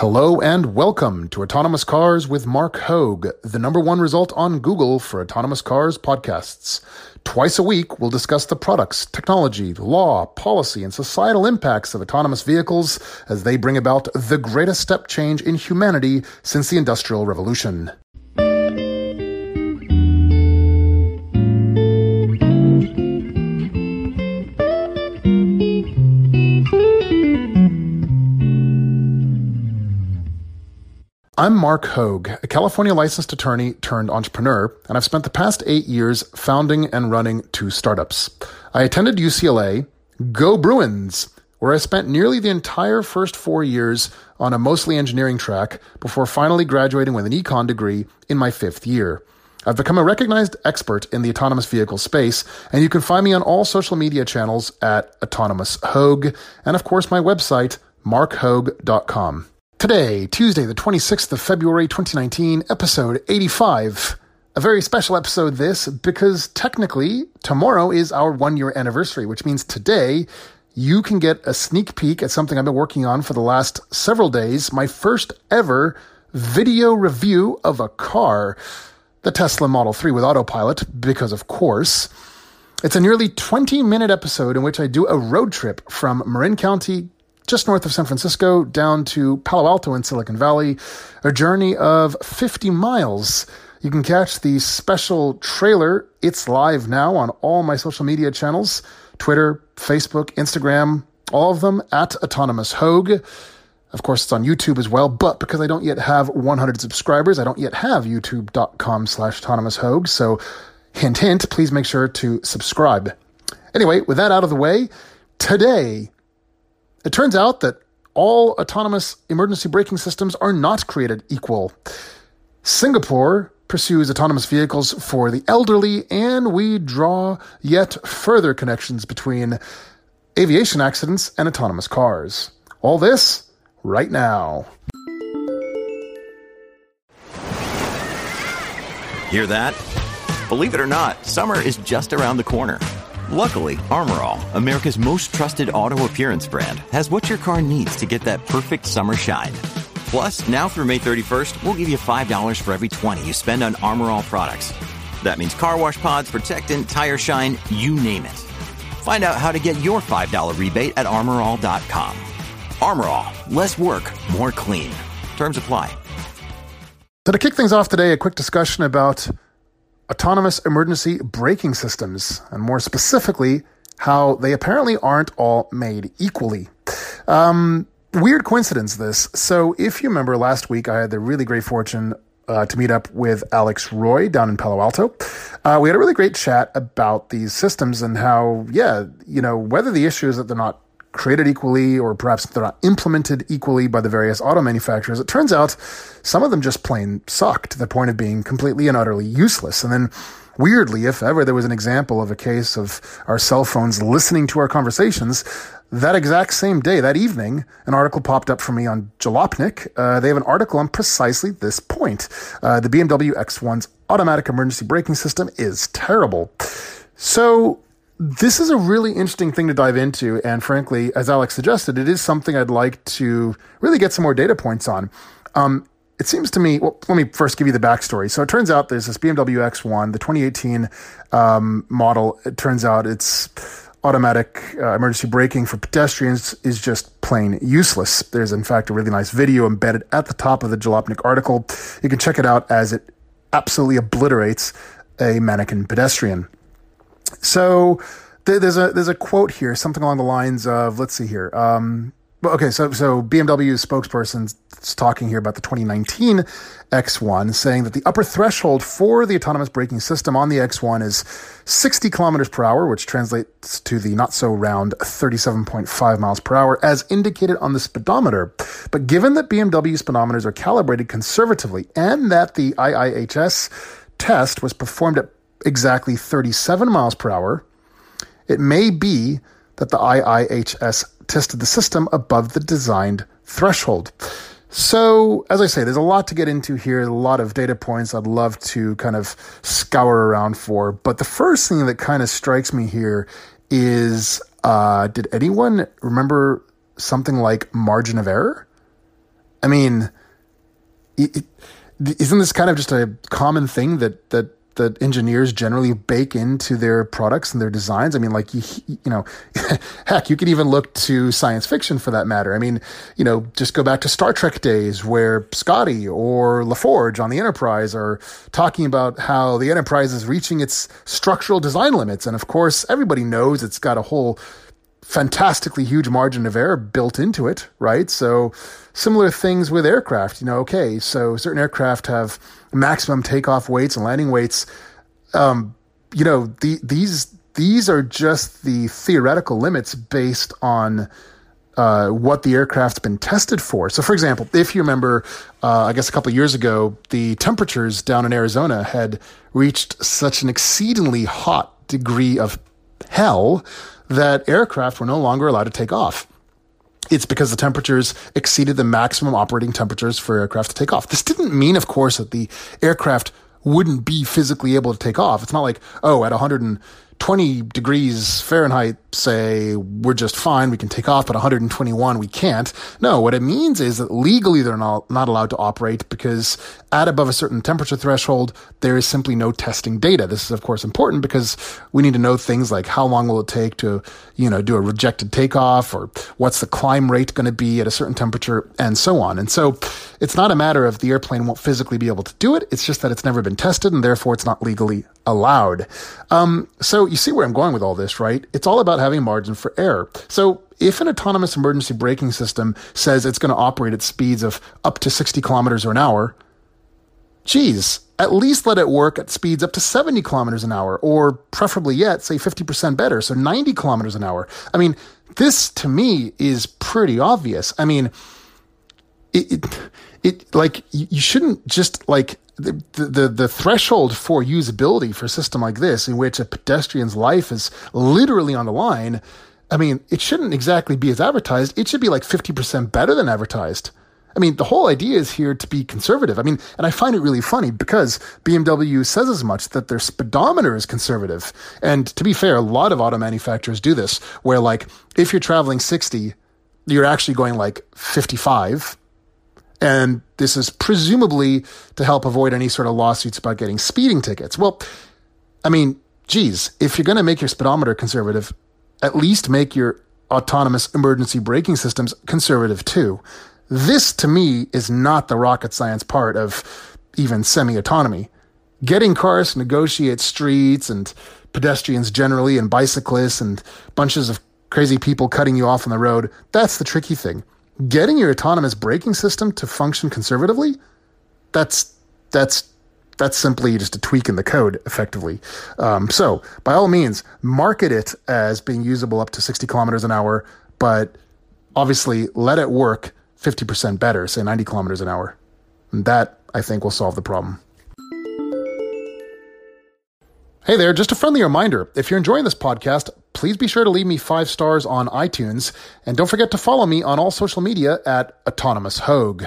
Hello and welcome to Autonomous Cars with Marc Hoag, the number one result on Google for autonomous cars podcasts. Twice a week, we'll discuss the products, technology, law, policy, and societal impacts of autonomous vehicles as they bring about the greatest step change in humanity since the Industrial Revolution. I'm Marc Hoag, a California licensed attorney turned entrepreneur, and I've spent the past eight years founding and running two startups. I attended UCLA, Go Bruins, where I spent nearly the entire first four years on a mostly engineering track before finally graduating with an econ degree in my fifth year. I've become a recognized expert in the autonomous vehicle space, and you can find me on all social media channels at Autonomous Hoag, and of course my website, marchoag.com. Today, Tuesday, the 26th of February 2019, episode 85. A very special episode, this, because technically, tomorrow is our one year anniversary, which means today you can get a sneak peek at something I've been working on for the last several days. My first ever video review of a car, the Tesla Model 3 with autopilot, because of course. It's a nearly 20 minute episode in which I do a road trip from Marin County, just north of San Francisco down to Palo Alto in Silicon Valley, a journey of 50 miles. You can catch the special trailer. It's live now on all my social media channels Twitter, Facebook, Instagram, all of them at Autonomous Hoag. Of course, it's on YouTube as well, but because I don't yet have 100 subscribers, I don't yet have youtube.com slash autonomous hoag. So, hint, hint, please make sure to subscribe. Anyway, with that out of the way, today it turns out that all autonomous emergency braking systems are not created equal. Singapore pursues autonomous vehicles for the elderly, and we draw yet further connections between aviation accidents and autonomous cars. All this right now. Hear that? Believe it or not, summer is just around the corner. Luckily, Armor All, America's most trusted auto appearance brand, has what your car needs to get that perfect summer shine. Plus, now through May 31st, we'll give you $5 for every 20 you spend on Armor All products. That means car wash pods, protectant, tire shine, you name it. Find out how to get your $5 rebate at armorall.com. Armor All, less work, more clean. Terms apply. So, to kick things off today, a quick discussion about autonomous emergency braking systems, and more specifically, how they apparently aren't all made equally. Um, weird coincidence, this. So, if you remember last week, I had the really great fortune uh, to meet up with Alex Roy down in Palo Alto. Uh, we had a really great chat about these systems and how, yeah, you know, whether the issue is that they're not created equally or perhaps they're not implemented equally by the various auto manufacturers. It turns out some of them just plain suck to the point of being completely and utterly useless. And then weirdly, if ever there was an example of a case of our cell phones listening to our conversations, that exact same day, that evening, an article popped up for me on Jalopnik. Uh, they have an article on precisely this point. Uh, the BMW X1's automatic emergency braking system is terrible. So this is a really interesting thing to dive into. And frankly, as Alex suggested, it is something I'd like to really get some more data points on. Um, it seems to me, well, let me first give you the backstory. So it turns out there's this BMW X1, the 2018 um, model. It turns out it's automatic uh, emergency braking for pedestrians is just plain useless. There's, in fact, a really nice video embedded at the top of the Jalopnik article. You can check it out as it absolutely obliterates a mannequin pedestrian. So there's a there's a quote here, something along the lines of, let's see here. Um, okay, so so BMW's spokesperson is talking here about the 2019 X1, saying that the upper threshold for the autonomous braking system on the X1 is 60 kilometers per hour, which translates to the not so round 37.5 miles per hour, as indicated on the speedometer. But given that BMW speedometers are calibrated conservatively and that the IIHS test was performed at exactly 37 miles per hour, it may be that the IIHS tested the system above the designed threshold. So, as I say, there's a lot to get into here, a lot of data points I'd love to kind of scour around for. But the first thing that kind of strikes me here is uh, did anyone remember something like margin of error? I mean, it, isn't this kind of just a common thing that that that engineers generally bake into their products and their designs. I mean, like you, you know, heck, you could even look to science fiction for that matter. I mean, you know, just go back to Star Trek days where Scotty or LaForge on the Enterprise are talking about how the Enterprise is reaching its structural design limits, and of course, everybody knows it's got a whole fantastically huge margin of error built into it, right? So similar things with aircraft, you know, okay, so certain aircraft have maximum takeoff weights and landing weights. Um, you know, the, these these are just the theoretical limits based on uh, what the aircraft's been tested for. So, for example, if you remember, uh, I guess a couple years ago, the temperatures down in Arizona had reached such an exceedingly hot degree of hell that aircraft were no longer allowed to take off. It's because the temperatures exceeded the maximum operating temperatures for aircraft to take off. This didn't mean, of course, that the aircraft wouldn't be physically able to take off. It's not like, oh, at 100 and 20 degrees Fahrenheit say we're just fine, we can take off, but 121 we can't. No, what it means is that legally they're not, not allowed to operate because at above a certain temperature threshold, there is simply no testing data. This is of course important because we need to know things like how long will it take to, you know, do a rejected takeoff or what's the climb rate going to be at a certain temperature and so on. And so it's not a matter of the airplane won't physically be able to do it. It's just that it's never been tested and therefore it's not legally allowed. Um, so you see where I'm going with all this, right? It's all about having margin for error. So if an autonomous emergency braking system says it's going to operate at speeds of up to 60 kilometers an hour, geez, at least let it work at speeds up to 70 kilometers an hour, or preferably yet, say 50% better, so 90 kilometers an hour. I mean, this to me is pretty obvious. I mean, it, it, it like you shouldn't just like the, the, the threshold for usability for a system like this, in which a pedestrian's life is literally on the line, I mean, it shouldn't exactly be as advertised. It should be like 50% better than advertised. I mean, the whole idea is here to be conservative. I mean, and I find it really funny because BMW says as much that their speedometer is conservative. And to be fair, a lot of auto manufacturers do this, where like if you're traveling 60, you're actually going like 55 and this is presumably to help avoid any sort of lawsuits about getting speeding tickets. Well, I mean, geez, if you're going to make your speedometer conservative, at least make your autonomous emergency braking systems conservative too. This to me is not the rocket science part of even semi autonomy. Getting cars to negotiate streets and pedestrians generally and bicyclists and bunches of crazy people cutting you off on the road, that's the tricky thing getting your autonomous braking system to function conservatively, that's that's that's simply just a tweak in the code, effectively. Um, so, by all means, market it as being usable up to 60 kilometers an hour, but obviously let it work 50% better, say 90 kilometers an hour. And that, I think, will solve the problem. Hey there, just a friendly reminder if you're enjoying this podcast, please be sure to leave me five stars on iTunes, and don't forget to follow me on all social media at Autonomous Hoag.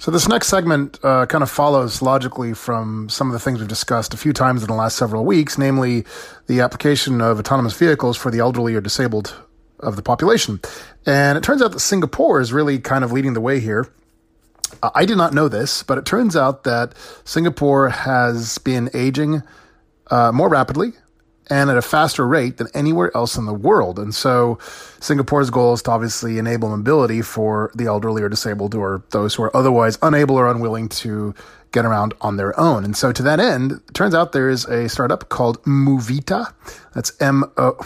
So this next segment uh, kind of follows logically from some of the things we've discussed a few times in the last several weeks, namely the application of autonomous vehicles for the elderly or disabled of the population. And it turns out that Singapore is really kind of leading the way here. I did not know this, but it turns out that Singapore has been aging uh, more rapidly and at a faster rate than anywhere else in the world. And so Singapore's goal is to obviously enable mobility for the elderly or disabled or those who are otherwise unable or unwilling to get around on their own. And so to that end, turns out there is a startup called MooVita. That's M O.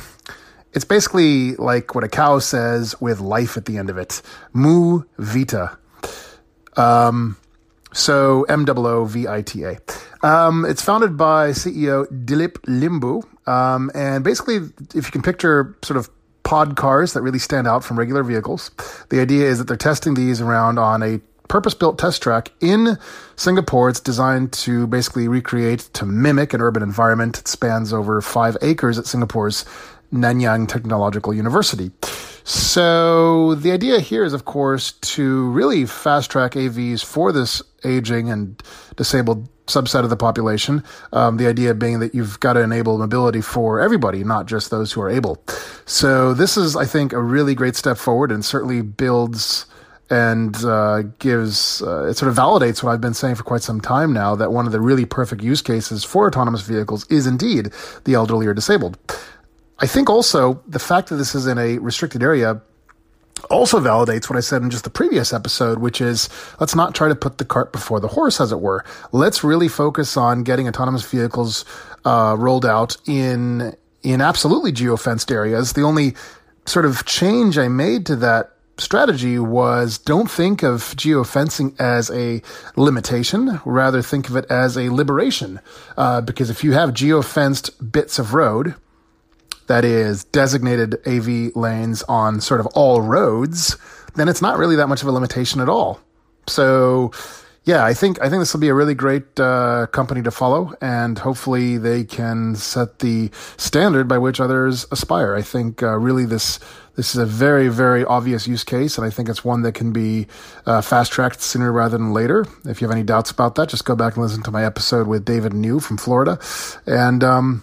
It's basically like what a cow says with life at the end of it. MooVita. Um, so M O O V I T A. Um, it's founded by CEO Dilip Limbu, um, and basically, if you can picture sort of pod cars that really stand out from regular vehicles. The idea is that they're testing these around on a purpose built test track in Singapore. It's designed to basically recreate, to mimic an urban environment. It spans over five acres at Singapore's Nanyang Technological University. So the idea here is, of course, to really fast track AVs for this aging and disabled subset of the population. Um, the idea being that you've got to enable mobility for everybody, not just those who are able. So this is, I think, a really great step forward and certainly builds and uh, gives uh, it sort of validates what I've been saying for quite some time now that one of the really perfect use cases for autonomous vehicles is indeed the elderly or disabled. I think also the fact that this is in a restricted area also validates what I said in just the previous episode, which is let's not try to put the cart before the horse, as it were. Let's really focus on getting autonomous vehicles uh, rolled out in in absolutely geofenced areas. The only sort of change I made to that strategy was don't think of geofencing as a limitation, rather think of it as a liberation. Uh, because if you have geofenced bits of road, that is designated AV lanes on sort of all roads, then it's not really that much of a limitation at all. So, yeah, I think I think this will be a really great uh, company to follow, and hopefully they can set the standard by which others aspire. I think uh, really this this is a very very obvious use case, and I think it's one that can be uh, fast tracked sooner rather than later. If you have any doubts about that, just go back and listen to my episode with David New from Florida, and um,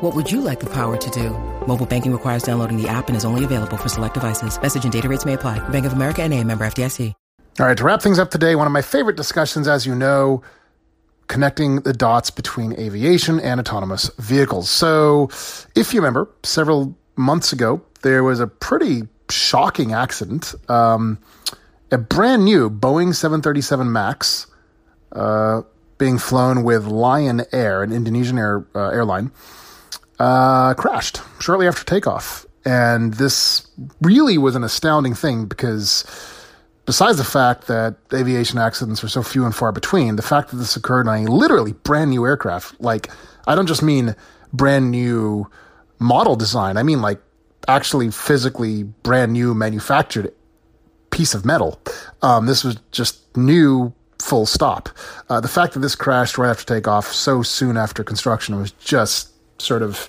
What would you like the power to do? Mobile banking requires downloading the app and is only available for select devices. Message and data rates may apply. Bank of America and a member FDIC. All right, to wrap things up today, one of my favorite discussions, as you know, connecting the dots between aviation and autonomous vehicles. So, if you remember, several months ago, there was a pretty shocking accident. Um, a brand new Boeing 737 MAX uh, being flown with Lion Air, an Indonesian air, uh, airline, uh, crashed shortly after takeoff. And this really was an astounding thing because, besides the fact that aviation accidents are so few and far between, the fact that this occurred on a literally brand new aircraft, like, I don't just mean brand new model design, I mean like actually physically brand new manufactured piece of metal. Um, this was just new full stop. Uh, the fact that this crashed right after takeoff so soon after construction was just sort of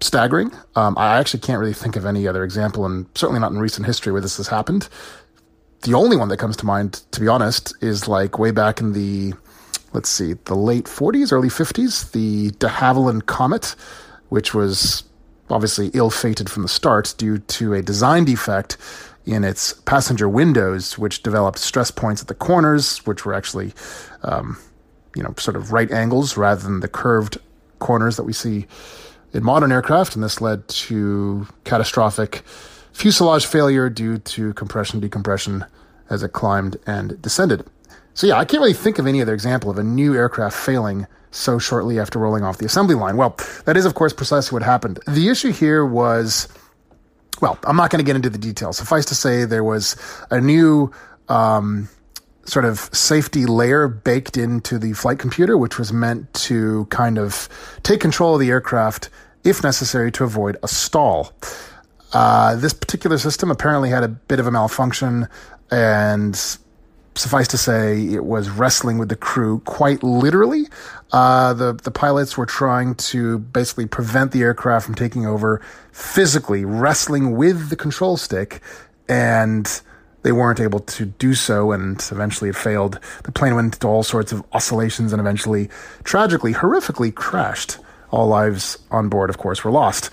staggering. Um, I actually can't really think of any other example, and certainly not in recent history where this has happened. The only one that comes to mind, to be honest, is like way back in the, let's see, the late 40s, early 50s, the de Havilland Comet, which was obviously ill fated from the start due to a design defect in its passenger windows, which developed stress points at the corners, which were actually, um, you know, sort of right angles rather than the curved corners that we see in modern aircraft, and this led to catastrophic fuselage failure due to compression decompression as it climbed and descended. So, yeah, I can't really think of any other example of a new aircraft failing so shortly after rolling off the assembly line. Well, that is, of course, precisely what happened. The issue here was well, I'm not going to get into the details. Suffice to say, there was a new um, sort of safety layer baked into the flight computer, which was meant to kind of take control of the aircraft if necessary to avoid a stall. Uh, this particular system apparently had a bit of a malfunction, and suffice to say, it was wrestling with the crew quite literally. Uh, the the pilots were trying to basically prevent the aircraft from taking over, physically wrestling with the control stick, and they weren't able to do so, and eventually it failed. The plane went into all sorts of oscillations and eventually, tragically, horrifically crashed. All lives on board, of course, were lost.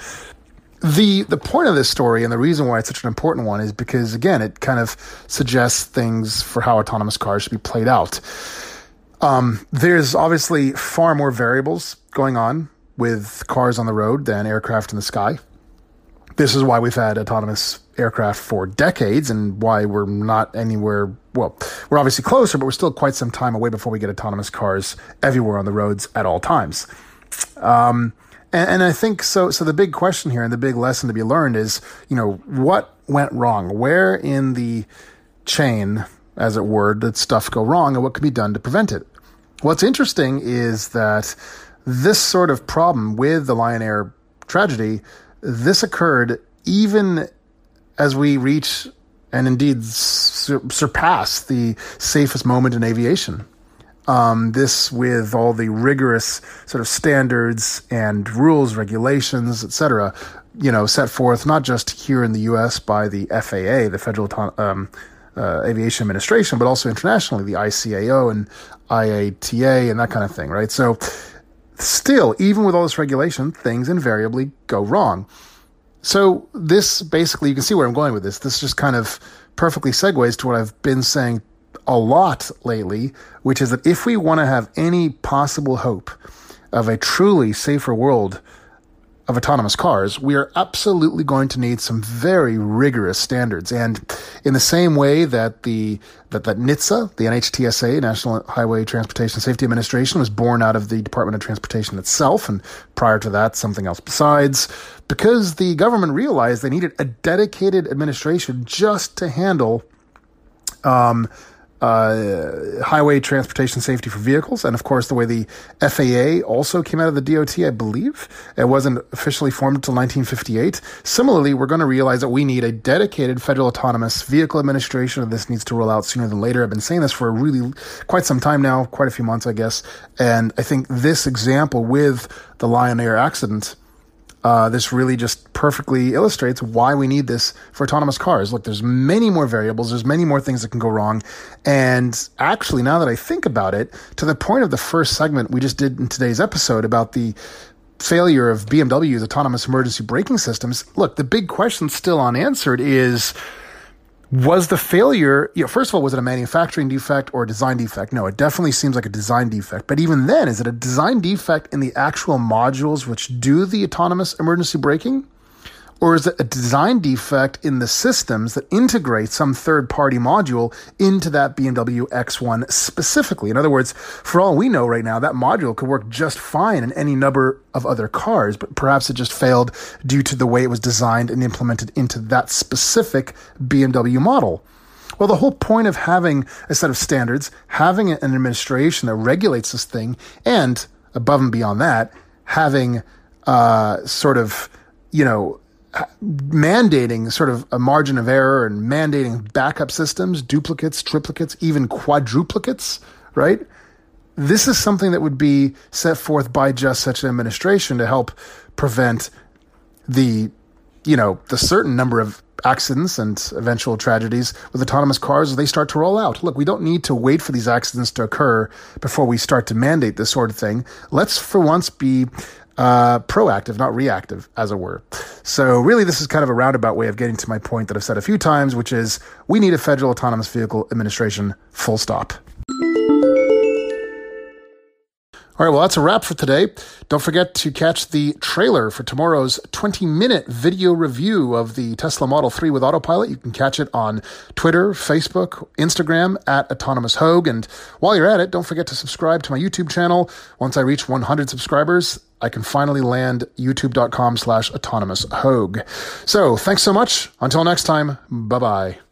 The the point of this story and the reason why it's such an important one is because again, it kind of suggests things for how autonomous cars should be played out. Um, there's obviously far more variables going on with cars on the road than aircraft in the sky. This is why we've had autonomous aircraft for decades and why we're not anywhere. Well, we're obviously closer, but we're still quite some time away before we get autonomous cars everywhere on the roads at all times. Um, and, and I think so. So the big question here and the big lesson to be learned is, you know, what went wrong? Where in the chain, as it were, did stuff go wrong, and what can be done to prevent it? What's interesting is that this sort of problem with the Lion Air tragedy, this occurred even as we reach and indeed sur- surpass the safest moment in aviation. Um, this with all the rigorous sort of standards and rules, regulations, etc. You know, set forth not just here in the U.S. by the FAA, the Federal um, uh, Aviation Administration, but also internationally, the ICAO and IATA and that kind of thing, right? So, still, even with all this regulation, things invariably go wrong. So, this basically, you can see where I'm going with this. This just kind of perfectly segues to what I've been saying a lot lately, which is that if we want to have any possible hope of a truly safer world of autonomous cars, we are absolutely going to need some very rigorous standards. And in the same way that the that, that NHTSA, the NHTSA, National Highway Transportation Safety Administration, was born out of the Department of Transportation itself, and prior to that, something else besides, because the government realized they needed a dedicated administration just to handle um, uh, highway transportation safety for vehicles, and of course the way the FAA also came out of the DOT, I believe it wasn't officially formed until 1958. Similarly, we're going to realize that we need a dedicated federal autonomous vehicle administration, and this needs to roll out sooner than later. I've been saying this for a really quite some time now, quite a few months, I guess, and I think this example with the Lion Air accident uh, this really just perfectly illustrates why we need this for autonomous cars. Look, there's many more variables, there's many more things that can go wrong. And actually, now that I think about it, to the point of the first segment we just did in today's episode about the failure of BMW's autonomous emergency braking systems, look, the big question still unanswered is was the failure, you know, first of all, was it a manufacturing defect or a design defect? No, it definitely seems like a design defect. But even then, is it a design defect in the actual modules which do the autonomous emergency braking? Or is it a design defect in the systems that integrate some third party module into that BMW X1 specifically? In other words, for all we know right now, that module could work just fine in any number of other cars, but perhaps it just failed due to the way it was designed and implemented into that specific BMW model. Well, the whole point of having a set of standards, having an administration that regulates this thing, and above and beyond that, having uh, sort of, you know, mandating sort of a margin of error and mandating backup systems, duplicates, triplicates, even quadruplicates, right? This is something that would be set forth by just such an administration to help prevent the, you know, the certain number of accidents and eventual tragedies with autonomous cars as they start to roll out. Look, we don't need to wait for these accidents to occur before we start to mandate this sort of thing. Let's for once be uh, proactive, not reactive, as it were. So, really, this is kind of a roundabout way of getting to my point that I've said a few times, which is we need a federal autonomous vehicle administration, full stop. All right, well, that's a wrap for today. Don't forget to catch the trailer for tomorrow's 20 minute video review of the Tesla Model 3 with autopilot. You can catch it on Twitter, Facebook, Instagram at Autonomous Hoag. And while you're at it, don't forget to subscribe to my YouTube channel. Once I reach 100 subscribers, I can finally land youtube.com slash autonomous hoag. So thanks so much. Until next time, bye bye.